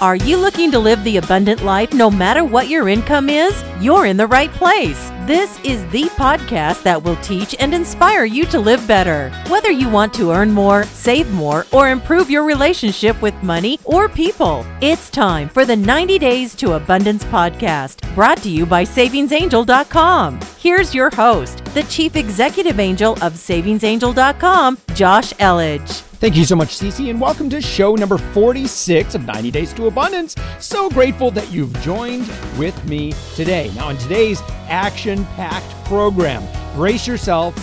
Are you looking to live the abundant life no matter what your income is? You're in the right place. This is the podcast that will teach and inspire you to live better. Whether you want to earn more, save more, or improve your relationship with money or people, it's time for the 90 Days to Abundance podcast, brought to you by SavingsAngel.com. Here's your host, the Chief Executive Angel of SavingsAngel.com, Josh Elledge. Thank you so much, Cece, and welcome to show number 46 of 90 Days to Abundance. So grateful that you've joined with me today. Now, in today's action packed program, brace yourself,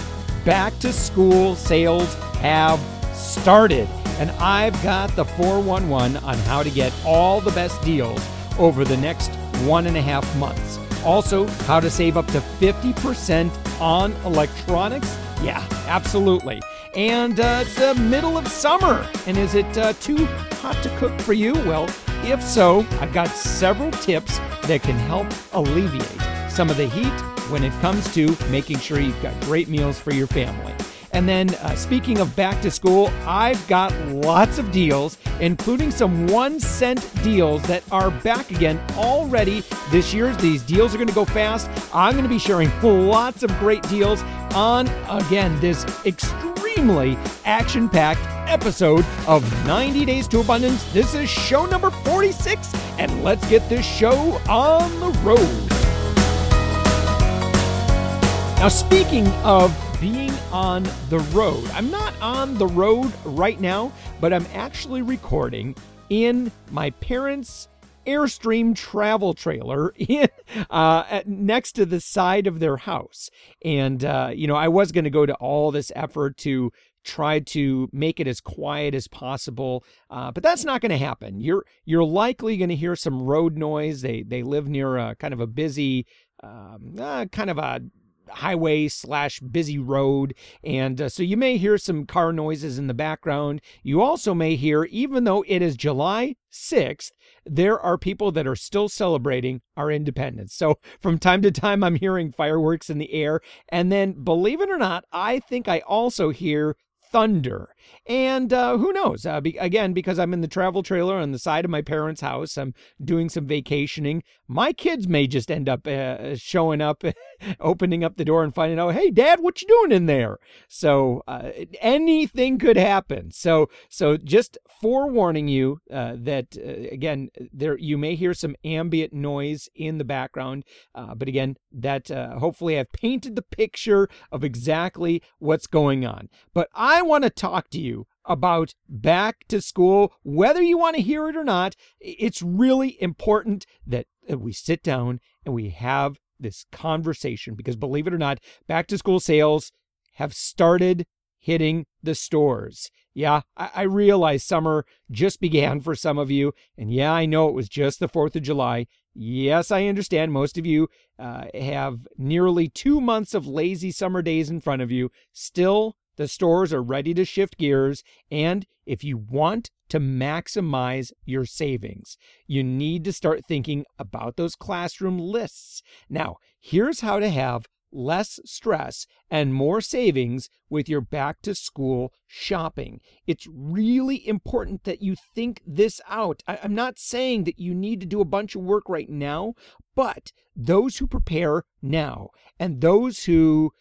back to school sales have started. And I've got the 411 on how to get all the best deals over the next one and a half months. Also, how to save up to 50% on electronics. Yeah, absolutely. And uh, it's the middle of summer. And is it uh, too hot to cook for you? Well, if so, I've got several tips that can help alleviate some of the heat when it comes to making sure you've got great meals for your family. And then, uh, speaking of back to school, I've got lots of deals, including some one cent deals that are back again already this year. These deals are going to go fast. I'm going to be sharing lots of great deals on, again, this extreme extremely action packed episode of 90 Days to Abundance. This is show number 46, and let's get this show on the road. Now, speaking of being on the road, I'm not on the road right now, but I'm actually recording in my parents' Airstream travel trailer in uh, next to the side of their house. And, uh, you know, I was going to go to all this effort to try to make it as quiet as possible, uh, but that's not going to happen. You're you're likely going to hear some road noise. They they live near a kind of a busy, um, uh, kind of a highway slash busy road. And uh, so you may hear some car noises in the background. You also may hear, even though it is July 6th, there are people that are still celebrating our independence. So from time to time, I'm hearing fireworks in the air. And then, believe it or not, I think I also hear thunder. And uh, who knows? Uh, be- again, because I'm in the travel trailer on the side of my parents' house, I'm doing some vacationing. My kids may just end up uh, showing up, opening up the door and finding out, "Hey, Dad, what you doing in there?" So uh, anything could happen. So, so just forewarning you uh, that uh, again, there you may hear some ambient noise in the background, but again, that hopefully I've painted the picture of exactly what's going on. But I want to talk to you about back to school, whether you want to hear it or not. It's really important that we sit down and we have this conversation because believe it or not, back to school sales have started hitting the stores. Yeah, I, I realize summer just began for some of you. And yeah, I know it was just the 4th of July. Yes, I understand most of you uh, have nearly two months of lazy summer days in front of you. Still, the stores are ready to shift gears. And if you want to maximize your savings, you need to start thinking about those classroom lists. Now, here's how to have less stress and more savings with your back to school shopping. It's really important that you think this out. I, am not saying that you need to do a bunch of work right now, but those who prepare now and those who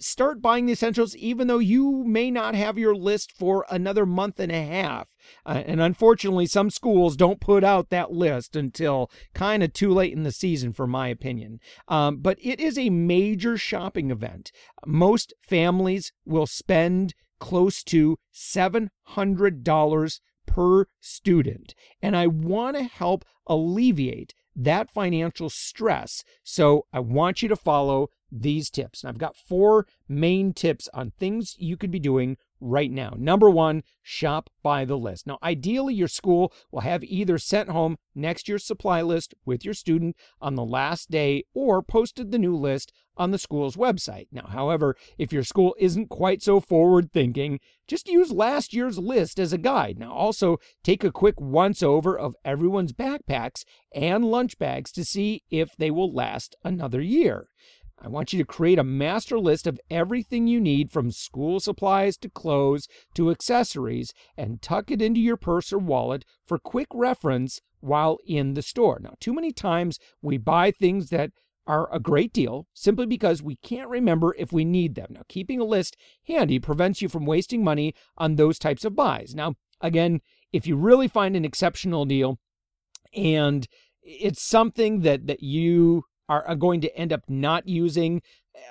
start buying the essentials even though you may not have your list for another month and a half. Uh, and unfortunately, some schools don't put out that list until kind of too late in the season, for my opinion. Um, but it is a major shopping event. Most families will spend close to $700 per student. And I want to help alleviate that financial stress. So I want you to follow these tips. And I've got four main tips on things you could be doing right now. Number one, shop by the list. Now, ideally, your school will have either sent home next year's supply list with your student on the last day or posted the new list on the school's website. Now, however, if your school isn't quite so forward thinking, just use last year's list as a guide. Now, also take a quick once over of everyone's backpacks and lunch bags to see if they will last another year. I want you to create a master list of everything you need from school supplies to clothes to accessories and tuck it into your purse or wallet for quick reference while in the store. Now, too many times we buy things that are a great deal simply because we can't remember if we need them. Now, keeping a list handy prevents you from wasting money on those types of buys. Now, again, if you really find an exceptional deal and it's something that that you are going to end up not using,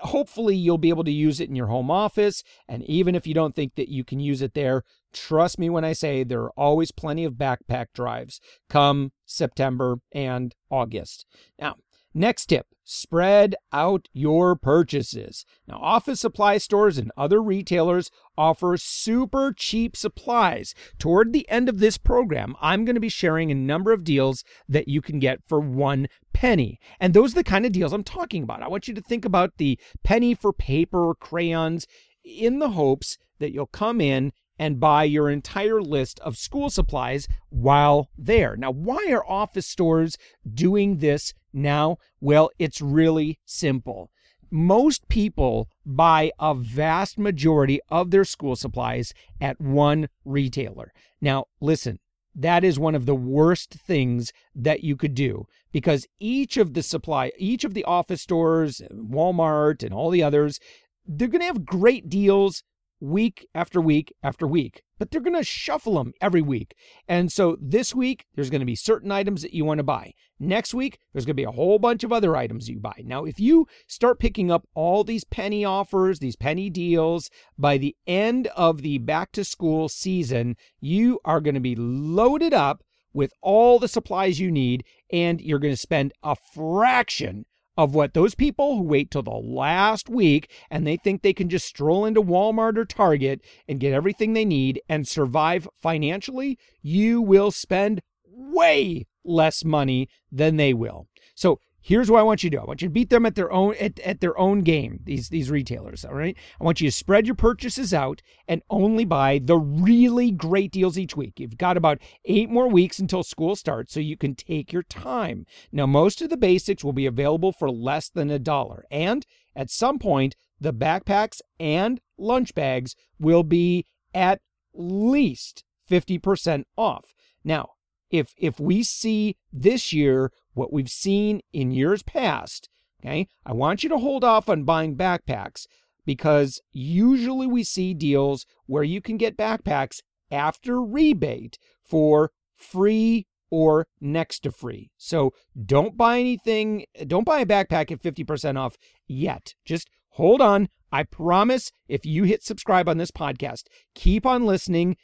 hopefully you'll be able to use it in your home office and even if you don't think that you can use it there, trust me when I say there are always plenty of backpack drives come September and August. Now, next tip Spread out your purchases. Now, office supply stores and other retailers offer super cheap supplies. Toward the end of this program, I'm going to be sharing a number of deals that you can get for one penny. And those are the kind of deals I'm talking about. I want you to think about the penny for paper or crayons in the hopes that you'll come in and buy your entire list of school supplies while there. Now, why are office stores doing this now? Well, it's really simple. Most people buy a vast majority of their school supplies at one retailer. Now, listen, that is one of the worst things that you could do because each of the supply, each of the office stores, Walmart, and all the others, they're going to have great deals week after week after week, but they're going to shuffle them every week. And so this week, there's going to be certain items that you want to buy. Next week, there's going to be a whole bunch of other items you buy. Now, if you start picking up all these penny offers, these penny deals, by the end of the back to school season, you are going to be loaded up with all the supplies you need, and you're going to spend a fraction of what those people who wait till the last week and they think they can just stroll into Walmart or Target and get everything they need and survive financially, you will spend way less money than they will. So Here's what I want you to do. I want you to beat them at their own at, at their own game, these these retailers, all right? I want you to spread your purchases out and only buy the really great deals each week. You've got about 8 more weeks until school starts so you can take your time. Now, most of the basics will be available for less than a dollar. And at some point, the backpacks and lunch bags will be at least 50% off. Now, if if we see this year what we've seen in years past, okay, I want you to hold off on buying backpacks because usually we see deals where you can get backpacks after rebate for free or next to free. So don't buy anything, don't buy a backpack at 50% off yet. Just hold on. I promise if you hit subscribe on this podcast, keep on listening.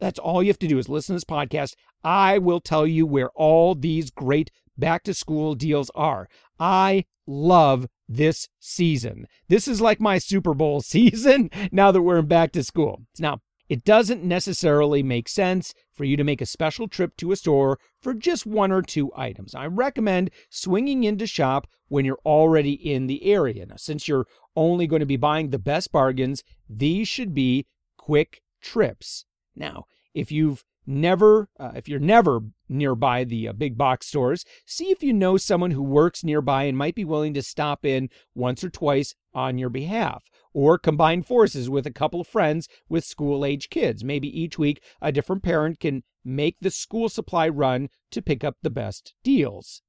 That's all you have to do is listen to this podcast. I will tell you where all these great back to school deals are. I love this season. This is like my Super Bowl season now that we're in back to school. Now, it doesn't necessarily make sense for you to make a special trip to a store for just one or two items. I recommend swinging into shop when you're already in the area. Now, since you're only going to be buying the best bargains, these should be quick trips. Now, if you've never uh, if you're never nearby the uh, big box stores see if you know someone who works nearby and might be willing to stop in once or twice on your behalf or combine forces with a couple of friends with school age kids maybe each week a different parent can make the school supply run to pick up the best deals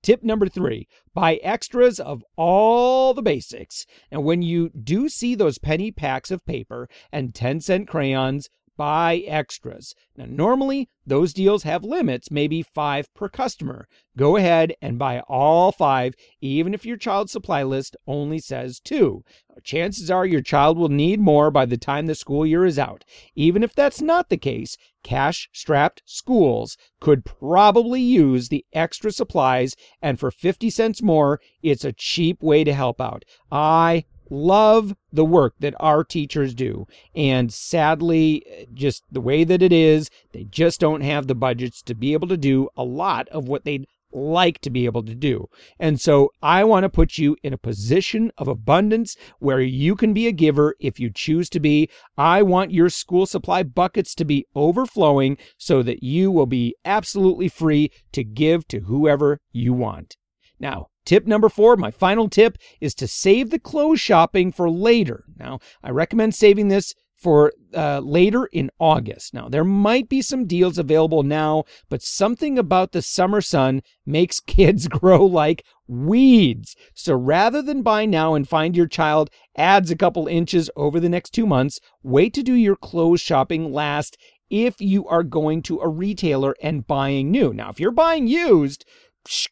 Tip number three buy extras of all the basics. And when you do see those penny packs of paper and 10 cent crayons, buy extras. Now, normally those deals have limits, maybe five per customer. Go ahead and buy all five, even if your child's supply list only says two. Chances are your child will need more by the time the school year is out. Even if that's not the case, cash strapped schools could probably use the extra supplies, and for 50 cents more, it's a cheap way to help out. I love the work that our teachers do. And sadly, just the way that it is, they just don't have the budgets to be able to do a lot of what they'd like to be able to do. And so I want to put you in a position of abundance where you can be a giver if you choose to be. I want your school supply buckets to be overflowing so that you will be absolutely free to give to whoever you want. Now, Tip number four, my final tip, is to save the clothes shopping for later. Now, I recommend saving this for uh, later in August. Now, there might be some deals available now, but something about the summer sun makes kids grow like weeds. So rather than buy now and find your child adds a couple inches over the next two months, wait to do your clothes shopping last if you are going to a retailer and buying new. Now, if you're buying used,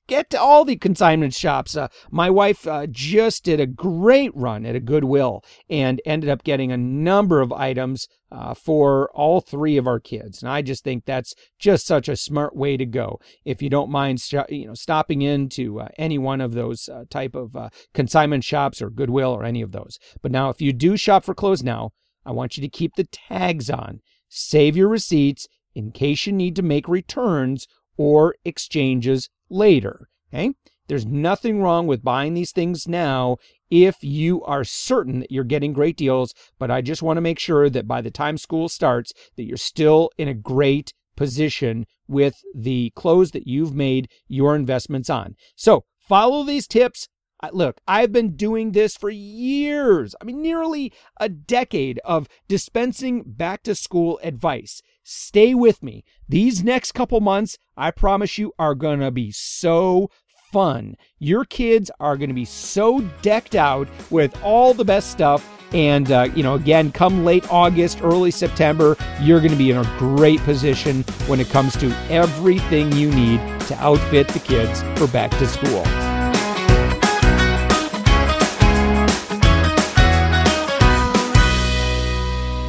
get to all the consignment shops. Uh, my wife uh, just did a great run at a Goodwill and ended up getting a number of items uh, for all three of our kids. And I just think that's just such a smart way to go. If you don't mind, you know, stopping into uh, any one of those uh, type of uh, consignment shops or Goodwill or any of those. But now, if you do shop for clothes now, I want you to keep the tags on. Save your receipts in case you need to make returns or exchanges later. Okay? There's nothing wrong with buying these things now if you are certain that you're getting great deals, but I just want to make sure that by the time school starts that you're still in a great position with the clothes that you've made your investments on. So, follow these tips. Look, I've been doing this for years. I mean, nearly a decade of dispensing back to school advice. Stay with me. These next couple months, I promise you, are going to be so fun. Your kids are going to be so decked out with all the best stuff. And, uh, you know, again, come late August, early September, you're going to be in a great position when it comes to everything you need to outfit the kids for back to school.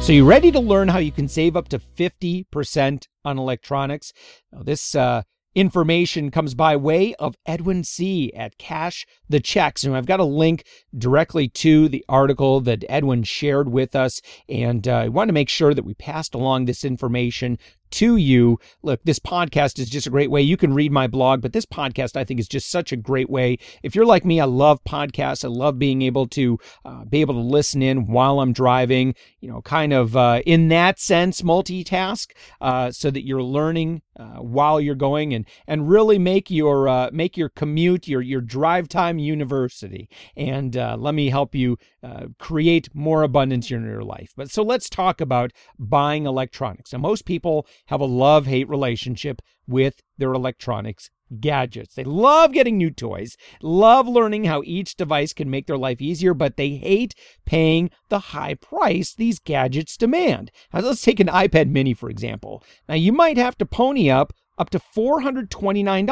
So, you ready to learn how you can save up to 50% on electronics? Now, this uh, information comes by way of Edwin C. at Cash the Checks. And I've got a link directly to the article that Edwin shared with us. And uh, I want to make sure that we passed along this information to you. Look, this podcast is just a great way. You can read my blog, but this podcast I think is just such a great way. If you're like me, I love podcasts. I love being able to uh, be able to listen in while I'm driving. You know, kind of uh, in that sense, multitask, uh, so that you're learning uh, while you're going and and really make your uh, make your commute your your drive time university. And uh, let me help you create more abundance in your life. But so let's talk about buying electronics. Now, most people have a love hate relationship with their electronics gadgets. They love getting new toys, love learning how each device can make their life easier, but they hate paying the high price these gadgets demand. Now, let's take an iPad mini, for example. Now, you might have to pony up up to $429.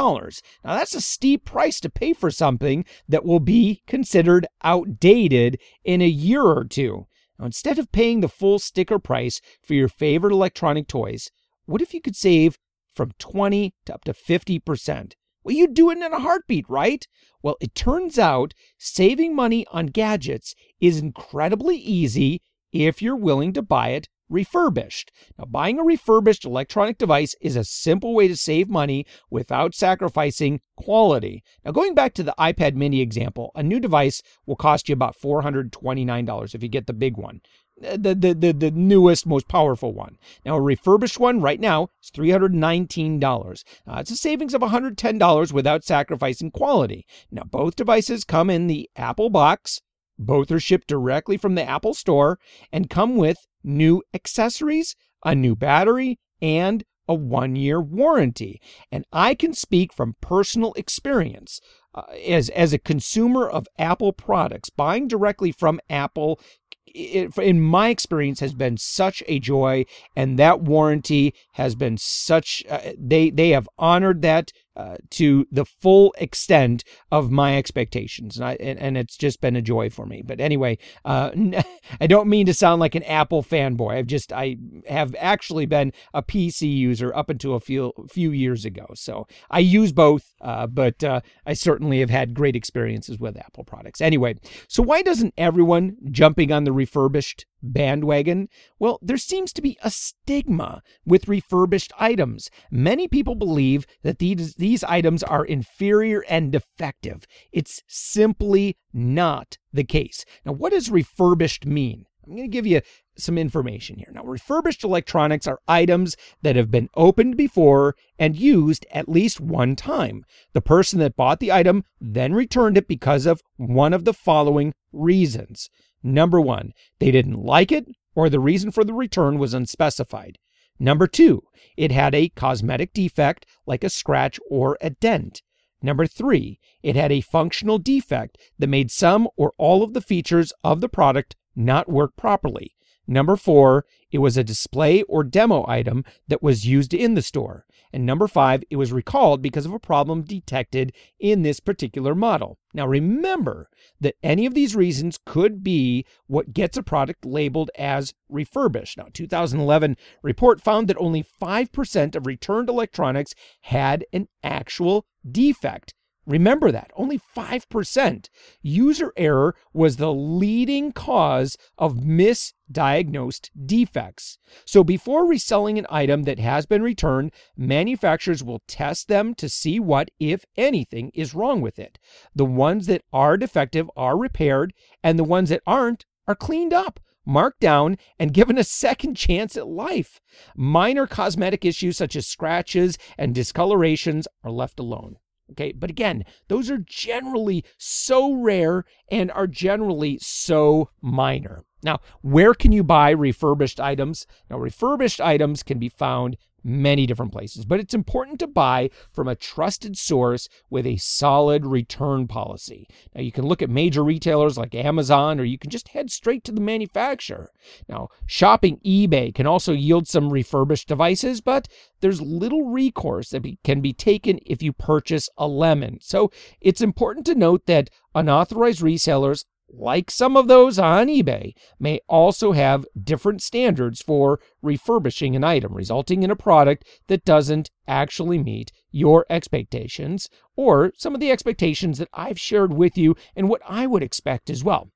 Now, that's a steep price to pay for something that will be considered outdated in a year or two. Now, instead of paying the full sticker price for your favorite electronic toys, what if you could save from 20 to up to 50%? Well, you'd do it in a heartbeat, right? Well, it turns out saving money on gadgets is incredibly easy if you're willing to buy it refurbished. Now, buying a refurbished electronic device is a simple way to save money without sacrificing quality. Now, going back to the iPad mini example, a new device will cost you about $429 if you get the big one. The, the, the, the newest, most powerful one. Now, a refurbished one right now is $319. Uh, it's a savings of $110 without sacrificing quality. Now, both devices come in the Apple box, both are shipped directly from the Apple Store and come with new accessories, a new battery, and a one year warranty. And I can speak from personal experience. Uh, as, as a consumer of Apple products, buying directly from Apple it, in my experience has been such a joy and that warranty has been such uh, they they have honored that uh, to the full extent of my expectations, and, I, and, and it's just been a joy for me. But anyway, uh, I don't mean to sound like an Apple fanboy. I've just I have actually been a PC user up until a few few years ago, so I use both. Uh, but uh, I certainly have had great experiences with Apple products. Anyway, so why doesn't everyone jumping on the refurbished bandwagon? Well, there seems to be a stigma with refurbished items. Many people believe that these, these items are inferior and defective. It's simply not the case. Now, what does refurbished mean? I'm going to give you some information here. Now, refurbished electronics are items that have been opened before and used at least one time. The person that bought the item then returned it because of one of the following reasons. Number one, they didn't like it, or the reason for the return was unspecified. Number two, it had a cosmetic defect like a scratch or a dent. Number three, it had a functional defect that made some or all of the features of the product not work properly. Number four, it was a display or demo item that was used in the store. And number five, it was recalled because of a problem detected in this particular model. Now remember that any of these reasons could be what gets a product labeled as refurbished. Now, 2011 report found that only 5% of returned electronics had an actual defect. Remember that, only 5%. User error was the leading cause of misdiagnosed defects. So before reselling an item that has been returned, manufacturers will test them to see what, if anything, is wrong with it. The ones that are defective are repaired, and the ones that aren't are cleaned up marked down, and given a second chance at life. Minor cosmetic issues such as scratches and discolorations are left alone. Okay, but again, those are generally so rare and are generally so minor. Now, where can you buy refurbished items? Now, refurbished items can be found many different places, but it's important to buy from a trusted source with a solid return policy. Now, you can look at major retailers like Amazon, or you can just head straight to the manufacturer. Now, shopping eBay can also yield some refurbished devices, but there's little recourse that can be taken if you purchase a lemon. So, it's important to note that unauthorized resellers like some of those on eBay, may also have different standards for refurbishing an item, resulting in a product that doesn't actually meet your expectations or some of the expectations that I've shared with you and what I would expect as well.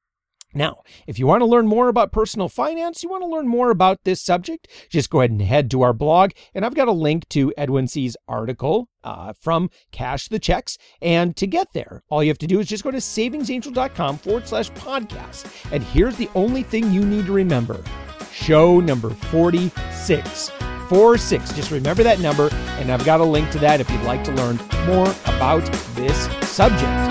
Now, if you want to learn more about personal finance, you want to learn more about this subject, just go ahead and head to our blog. And I've got a link to Edwin C.'s article uh, from Cash the Checks. And to get there, all you have to do is just go to savingsangel.com forward slash podcast. And here's the only thing you need to remember show number 46. 46. Just remember that number. And I've got a link to that if you'd like to learn more about this subject.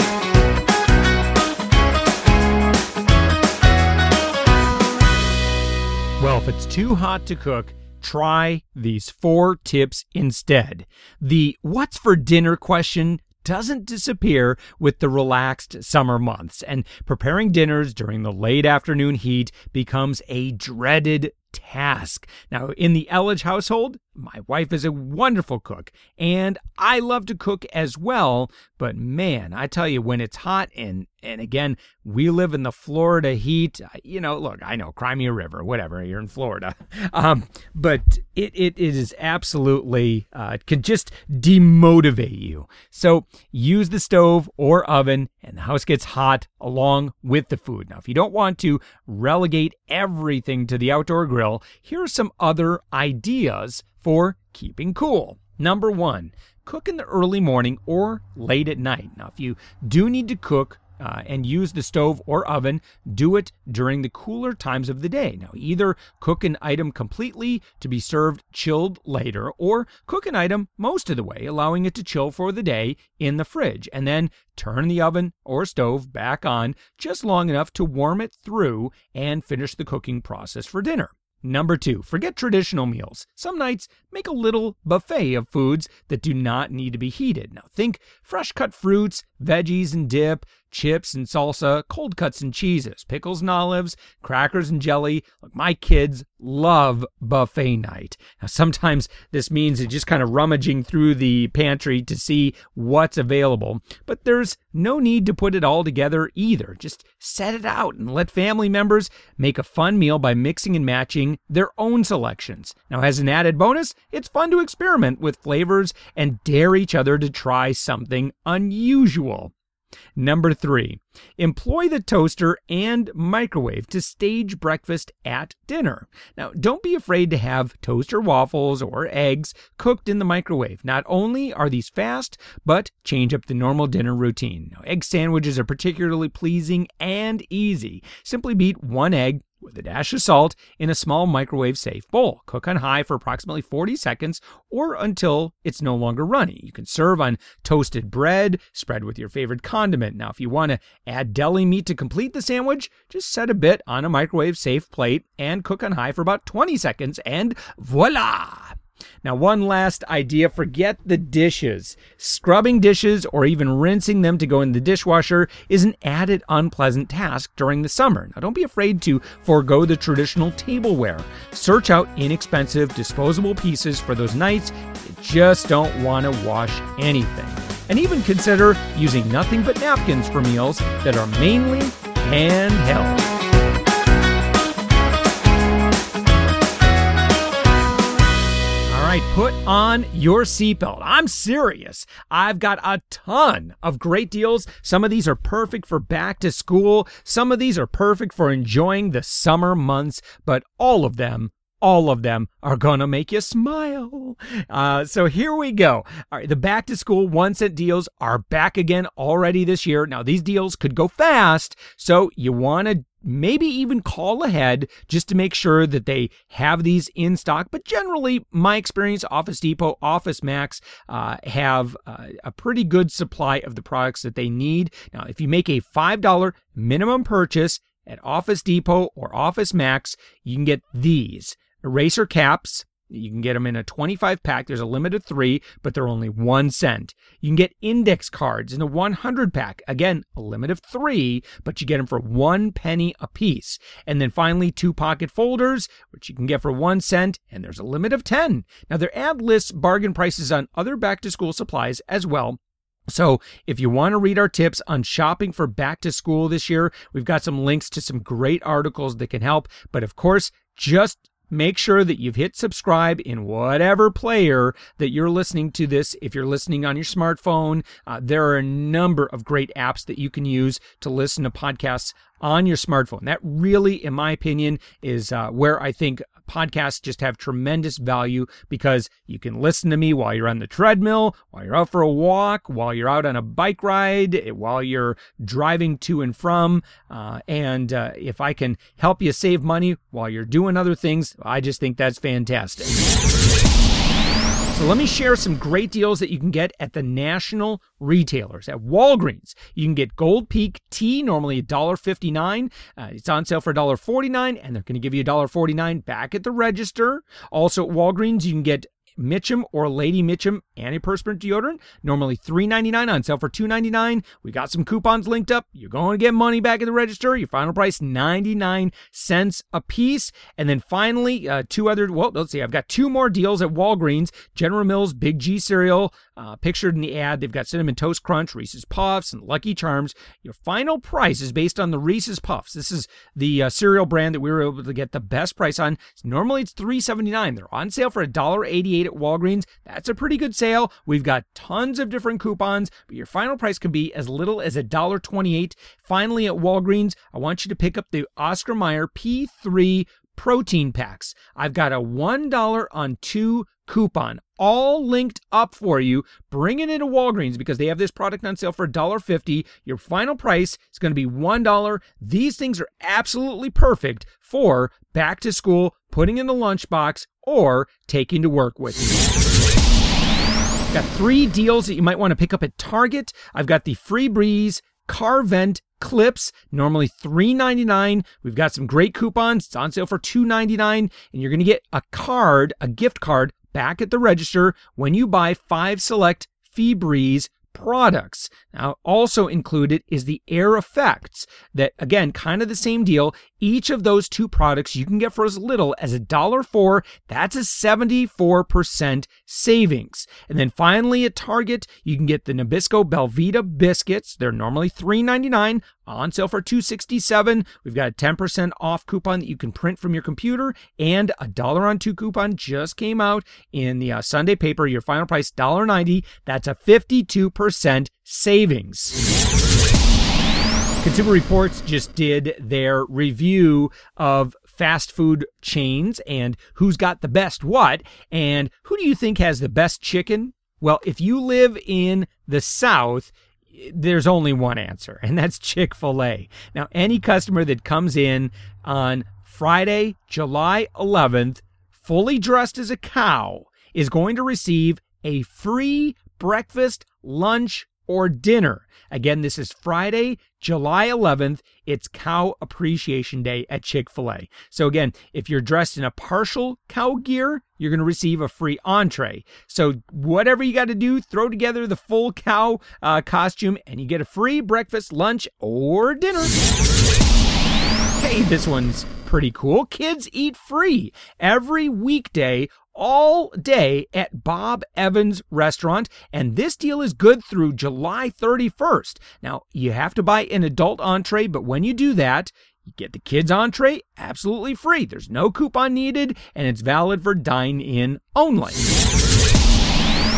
It's too hot to cook, try these four tips instead. The what's for dinner question doesn't disappear with the relaxed summer months, and preparing dinners during the late afternoon heat becomes a dreaded task. Now, in the Elledge household, my wife is a wonderful cook, and I love to cook as well. But man, I tell you, when it's hot, and and again, we live in the Florida heat. You know, look, I know Crimea River, whatever. You're in Florida, um, but it, it is absolutely uh, it can just demotivate you. So use the stove or oven, and the house gets hot along with the food. Now, if you don't want to relegate everything to the outdoor grill, here are some other ideas for keeping cool. Number one, cook in the early morning or late at night. Now, if you do need to cook uh, and use the stove or oven, do it during the cooler times of the day. Now, either cook an item completely to be served chilled later, or cook an item most of the way, allowing it to chill for the day in the fridge, and then turn the oven or stove back on just long enough to warm it through and finish the cooking process for dinner. Number two, forget traditional meals. Some nights make a little buffet of foods that do not need to be heated. Now, think fresh cut fruits, veggies and dip, chips and salsa, cold cuts and cheeses, pickles and olives, crackers and jelly. Look, my kids love buffet night. Now, sometimes this means just kind of rummaging through the pantry to see what's available, but there's no need to put it all together either. Just set it out and let family members make a fun meal by mixing and matching their own selections. Now, as an added bonus, it's fun to experiment with flavors and dare each other to try something unusual. Number three, employ the toaster and microwave to stage breakfast at dinner. Now, don't be afraid to have toaster waffles or eggs cooked in the microwave. Not only are these fast, but change up the normal dinner routine. Egg sandwiches are particularly pleasing and easy. Simply beat one egg with a dash of salt in a small microwave safe bowl. Cook on high for approximately 40 seconds or until it's no longer runny. You can serve on toasted bread, spread with your favorite condiment. Now, if you want to add deli meat to complete the sandwich, just set a bit on a microwave safe plate and cook on high for about 20 seconds, and voila! Now, one last idea forget the dishes. Scrubbing dishes or even rinsing them to go in the dishwasher is an added unpleasant task during the summer. Now, don't be afraid to forego the traditional tableware. Search out inexpensive disposable pieces for those nights you just don't want to wash anything. And even consider using nothing but napkins for meals that are mainly handheld. Right, put on your seatbelt. I'm serious. I've got a ton of great deals. Some of these are perfect for back to school. Some of these are perfect for enjoying the summer months, but all of them all of them are gonna make you smile. Uh, so here we go. All right, the back to school one cent deals are back again already this year. Now these deals could go fast, so you want to maybe even call ahead just to make sure that they have these in stock. But generally, my experience, Office Depot, Office Max uh, have uh, a pretty good supply of the products that they need. Now, if you make a $5 minimum purchase at Office Depot or Office Max, you can get these eraser caps, you can get them in a 25 pack. There's a limit of three, but they're only one cent. You can get index cards in a 100 pack. Again, a limit of three, but you get them for one penny a piece. And then finally, two pocket folders, which you can get for one cent, and there's a limit of 10. Now, their ad lists bargain prices on other back to school supplies as well. So, if you want to read our tips on shopping for back to school this year, we've got some links to some great articles that can help. But of course, just make sure that you've hit subscribe in whatever player that you're listening to this. If you're listening on your smartphone, uh, there are a number of great apps that you can use to listen to podcasts on your smartphone. That really, in my opinion, is uh, where I think podcasts just have tremendous value because you can listen to me while you're on the treadmill, while you're out for a walk, while you're out on a bike ride, eh, while you're driving to and from. Uh, and uh, if I can help you save money while you're doing other things, I just think that's fantastic. So let me share some great deals that you can get at the national retailers. At Walgreens, you can get Gold Peak tea, normally $1.59. Uh, it's on sale for $1.49, and they're going to give you $1.49 back at the register. Also at Walgreens, you can get Mitchum or Lady Mitchum antiperspirant deodorant. Normally $3.99 on sale for $2.99. We got some coupons linked up. You're going to get money back at the register. Your final price 99 cents a piece. And then finally, uh, two other, well, let's see, I've got two more deals at Walgreens. General Mills Big G cereal, uh, pictured in the ad. They've got Cinnamon Toast Crunch, Reese's Puffs, and Lucky Charms. Your final price is based on the Reese's Puffs. This is the uh, cereal brand that we were able to get the best price on. Normally it's $3.79. They're on sale for $1.88 at Walgreens. That's a pretty good sale. We've got tons of different coupons, but your final price can be as little as $1.28. Finally, at Walgreens, I want you to pick up the Oscar Mayer P3 protein packs. I've got a $1 on two coupon all linked up for you. Bring it into Walgreens because they have this product on sale for $1.50. Your final price is going to be $1. These things are absolutely perfect for back to school, putting in the lunchbox, or taking to work with you. Got three deals that you might want to pick up at Target. I've got the Febreze Car Vent clips, normally $3.99. We've got some great coupons. It's on sale for $2.99. And you're going to get a card, a gift card, back at the register when you buy five select Febreze products. Now, also included is the Air Effects, that again, kind of the same deal. Each of those two products you can get for as little as a dollar four. That's a 74% savings. And then finally at Target, you can get the Nabisco Belvita biscuits. They're normally $3.99 on sale for 267 we've got a 10% off coupon that you can print from your computer and a dollar on two coupon just came out in the uh, sunday paper your final price $1.90 that's a 52% savings Consumer Reports just did their review of fast food chains and who's got the best what. And who do you think has the best chicken? Well, if you live in the South, there's only one answer, and that's Chick fil A. Now, any customer that comes in on Friday, July 11th, fully dressed as a cow, is going to receive a free breakfast, lunch, or dinner. Again, this is Friday, July 11th. It's Cow Appreciation Day at Chick fil A. So, again, if you're dressed in a partial cow gear, you're going to receive a free entree. So, whatever you got to do, throw together the full cow uh, costume and you get a free breakfast, lunch, or dinner. Hey, this one's pretty cool. Kids eat free every weekday all day at Bob Evans Restaurant, and this deal is good through July 31st. Now, you have to buy an adult entree, but when you do that, you get the kids' entree absolutely free. There's no coupon needed, and it's valid for dine in only.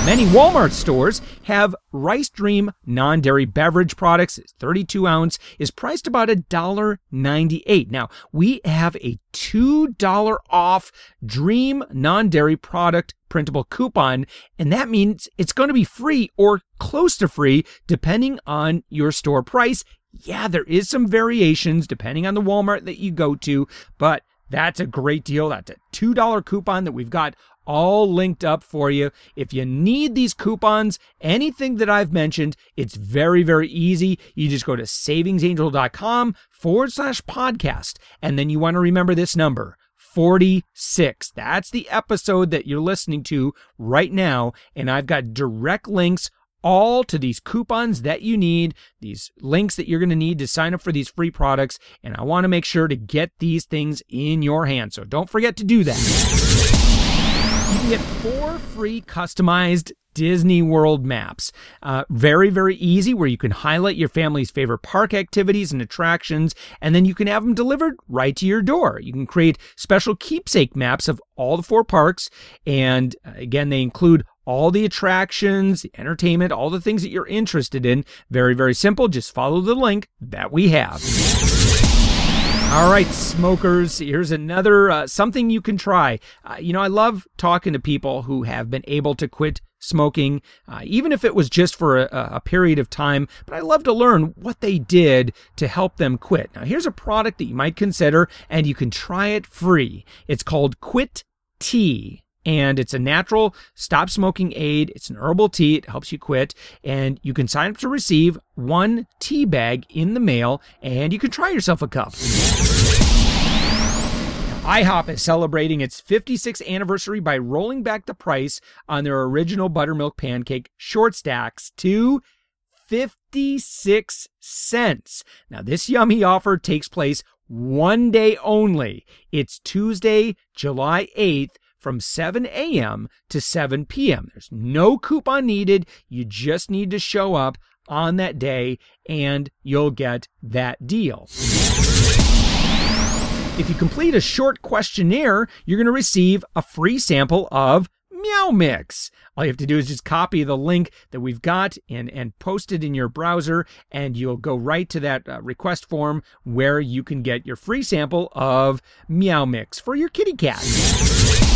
Many Walmart stores have Rice Dream non dairy beverage products. 32 ounce is priced about $1.98. Now, we have a $2 off Dream non dairy product printable coupon, and that means it's going to be free or close to free depending on your store price. Yeah, there is some variations depending on the Walmart that you go to, but that's a great deal. That's a $2 coupon that we've got all linked up for you. If you need these coupons, anything that I've mentioned, it's very, very easy. You just go to savingsangel.com forward slash podcast. And then you want to remember this number 46. That's the episode that you're listening to right now. And I've got direct links all to these coupons that you need, these links that you're going to need to sign up for these free products. And I want to make sure to get these things in your hands. So don't forget to do that. You can get four free customized Disney World maps. Uh, very, very easy, where you can highlight your family's favorite park activities and attractions, and then you can have them delivered right to your door. You can create special keepsake maps of all the four parks, and uh, again, they include all the attractions, the entertainment, all the things that you're interested in. Very, very simple. Just follow the link that we have. All right, smokers, here's another uh, something you can try. Uh, you know, I love talking to people who have been able to quit smoking, uh, even if it was just for a, a, period of time. But I love to learn what they did to help them quit. Now, here's a product that you might consider, and you can try it free. It's called Quit Tea and it's a natural stop smoking aid. It's an herbal tea. It helps you quit. And you can sign up to receive one tea bag in the mail and you can try yourself a cup. IHOP is celebrating its 56th anniversary by rolling back the price on their original buttermilk pancake short stacks to 56 cents. Now, this yummy offer takes place one day only. It's Tuesday, July 8th from 7 a.m. to 7 p.m. There's no coupon needed. You just need to show up on that day and you'll get that deal. If you complete a short questionnaire, you're going to receive a free sample of Meow Mix. All you have to do is just copy the link that we've got and, and post it in your browser, and you'll go right to that uh, request form where you can get your free sample of Meow Mix for your kitty cat.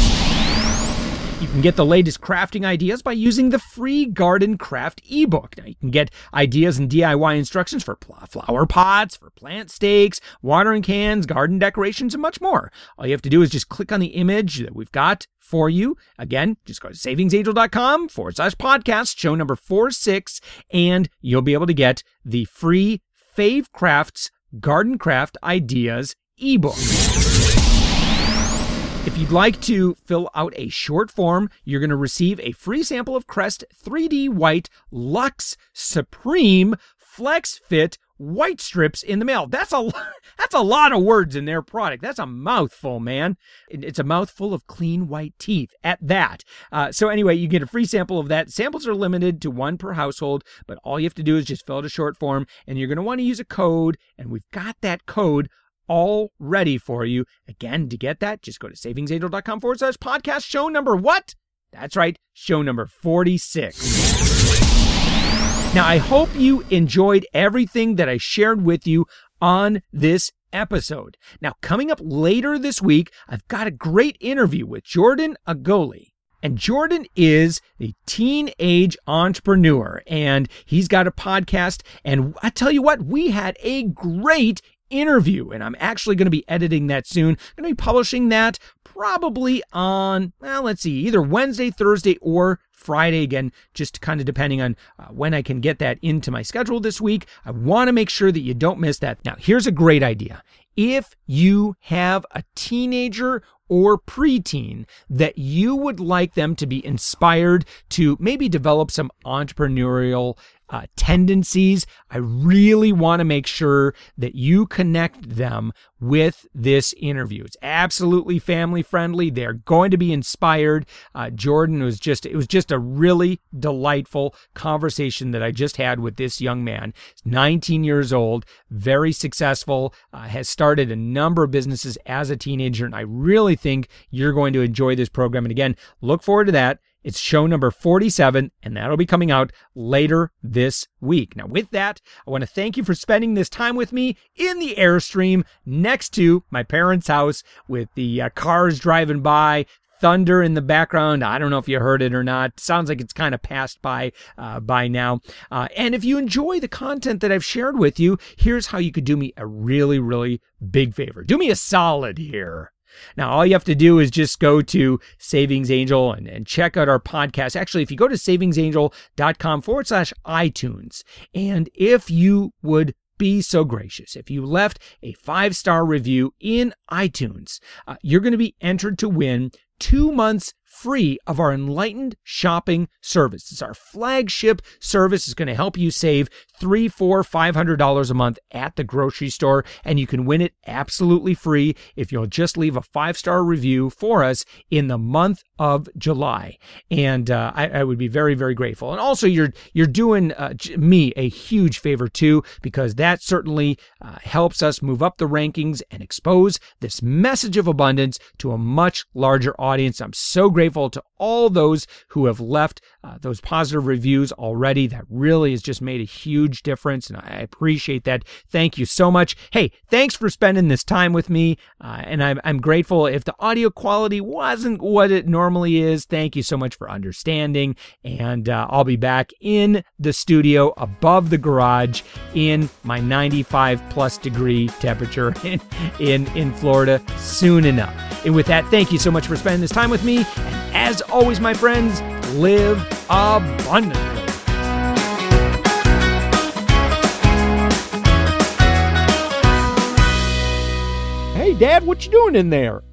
You can get the latest crafting ideas by using the free Garden Craft ebook. Now, you can get ideas and DIY instructions for flower pots, for plant stakes, watering cans, garden decorations, and much more. All you have to do is just click on the image that we've got for you. Again, just go to savingsangel.com forward slash podcast, show number 46, and you'll be able to get the free Fave Crafts Garden Craft Ideas ebook. If you'd like to fill out a short form, you're going to receive a free sample of Crest 3D White Luxe Supreme Flex Fit white strips in the mail. That's a that's a lot of words in their product. That's a mouthful, man. It's a mouthful of clean white teeth at that. Uh, so anyway, you get a free sample of that. Samples are limited to one per household, but all you have to do is just fill out a short form, and you're going to want to use a code, and we've got that code all ready for you. Again, to get that, just go to savingsangel.com forward slash podcast show number what? That's right, show number 46. Now, I hope you enjoyed everything that I shared with you on this episode. Now, coming up later this week, I've got a great interview with Jordan Agoli. And Jordan is a teenage entrepreneur and he's got a podcast. And I tell you what, we had a great interview. And I'm actually going to be editing that soon. I'm going to be publishing that probably on, well, let's see, either Wednesday, Thursday, or Friday again, just kind of depending on uh, when I can get that into my schedule this week. I want to make sure that you don't miss that. Now, here's a great idea. If you have a teenager or preteen that you would like them to be inspired to maybe develop some entrepreneurial uh, tendencies. I really want to make sure that you connect them with this interview. It's absolutely family friendly. They're going to be inspired. Uh, Jordan was just, it was just a really delightful conversation that I just had with this young man. He's 19 years old, very successful, uh, has started a number of businesses as a teenager. And I really think you're going to enjoy this program. And again, look forward to that. It's show number 47, and that'll be coming out later this week. Now, with that, I want to thank you for spending this time with me in the Airstream next to my parents' house with the uh, cars driving by, thunder in the background. I don't know if you heard it or not. Sounds like it's kind of passed by uh, by now. Uh, and if you enjoy the content that I've shared with you, here's how you could do me a really, really big favor. Do me a solid here. Now, all you have to do is just go to Savings Angel and, and check out our podcast. Actually, if you go to savingsangel.com forward slash iTunes, and if you would be so gracious. If you left a five star review in iTunes, uh, you're going to be entered to win two months free of our enlightened shopping service. It's our flagship service. It's going to help you save three, four, five hundred dollars a month at the grocery store, and you can win it absolutely free if you'll just leave a five star review for us in the month of July. And uh, I, I, would be very, very grateful. And also, you're you're doing uh, me a huge favor too, because that certainly uh, helps us move up the rankings and expose this message of abundance to a much larger audience. I'm so grateful grateful to all those who have left uh, those positive reviews already. That really has just made a huge difference, and I appreciate that. Thank you so much. Hey, thanks for spending this time with me, uh, and I'm, I'm grateful. If the audio quality wasn't what it normally is, thank you so much for understanding. And uh, I'll be back in the studio above the garage in my 95 plus degree temperature in, in, in Florida soon enough. And with that, thank you so much for spending this time with me. And as always, my friends, live abundantly. Hey, Dad, what you doing in there?